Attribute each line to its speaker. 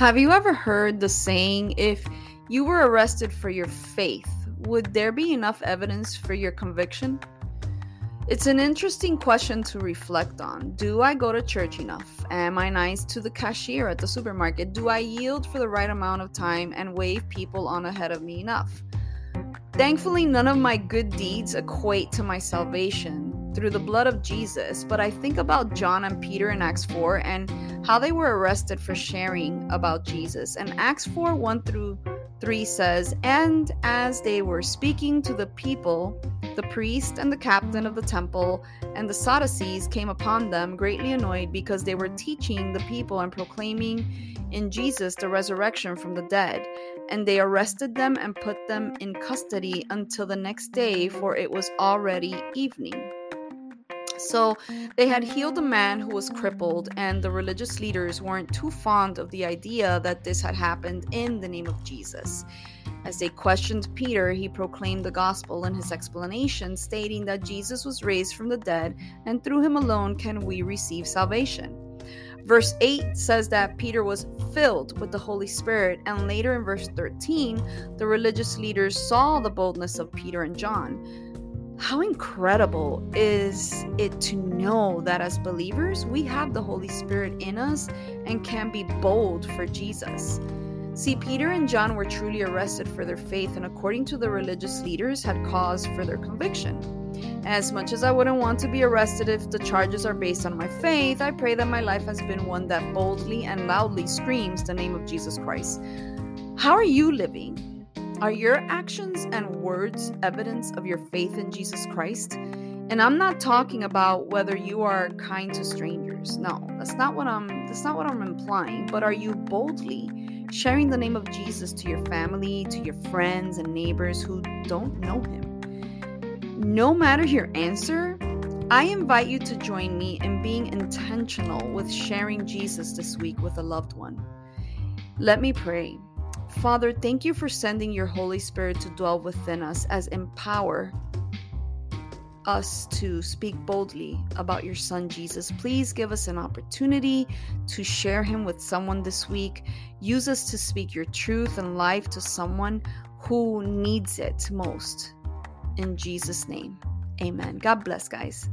Speaker 1: Have you ever heard the saying, if you were arrested for your faith, would there be enough evidence for your conviction? It's an interesting question to reflect on. Do I go to church enough? Am I nice to the cashier at the supermarket? Do I yield for the right amount of time and wave people on ahead of me enough? Thankfully, none of my good deeds equate to my salvation through the blood of Jesus, but I think about John and Peter in Acts 4 and how they were arrested for sharing about Jesus. And Acts 4 1 through 3 says, And as they were speaking to the people, the priest and the captain of the temple and the Sadducees came upon them, greatly annoyed because they were teaching the people and proclaiming in Jesus the resurrection from the dead. And they arrested them and put them in custody until the next day, for it was already evening. So they had healed a man who was crippled, and the religious leaders weren't too fond of the idea that this had happened in the name of Jesus. As they questioned Peter, he proclaimed the gospel in his explanation, stating that Jesus was raised from the dead, and through him alone can we receive salvation. Verse 8 says that Peter was filled with the Holy Spirit, and later in verse 13, the religious leaders saw the boldness of Peter and John. How incredible is it to know that as believers, we have the Holy Spirit in us and can be bold for Jesus? See, Peter and John were truly arrested for their faith, and according to the religious leaders, had cause for their conviction. As much as I wouldn't want to be arrested if the charges are based on my faith, I pray that my life has been one that boldly and loudly screams the name of Jesus Christ. How are you living? Are your actions and words evidence of your faith in Jesus Christ? And I'm not talking about whether you are kind to strangers. No, that's not what I'm that's not what I'm implying, but are you boldly sharing the name of Jesus to your family, to your friends and neighbors who don't know him? No matter your answer, I invite you to join me in being intentional with sharing Jesus this week with a loved one. Let me pray. Father, thank you for sending your Holy Spirit to dwell within us as empower us to speak boldly about your son Jesus. Please give us an opportunity to share him with someone this week. Use us to speak your truth and life to someone who needs it most. In Jesus' name, amen. God bless, guys.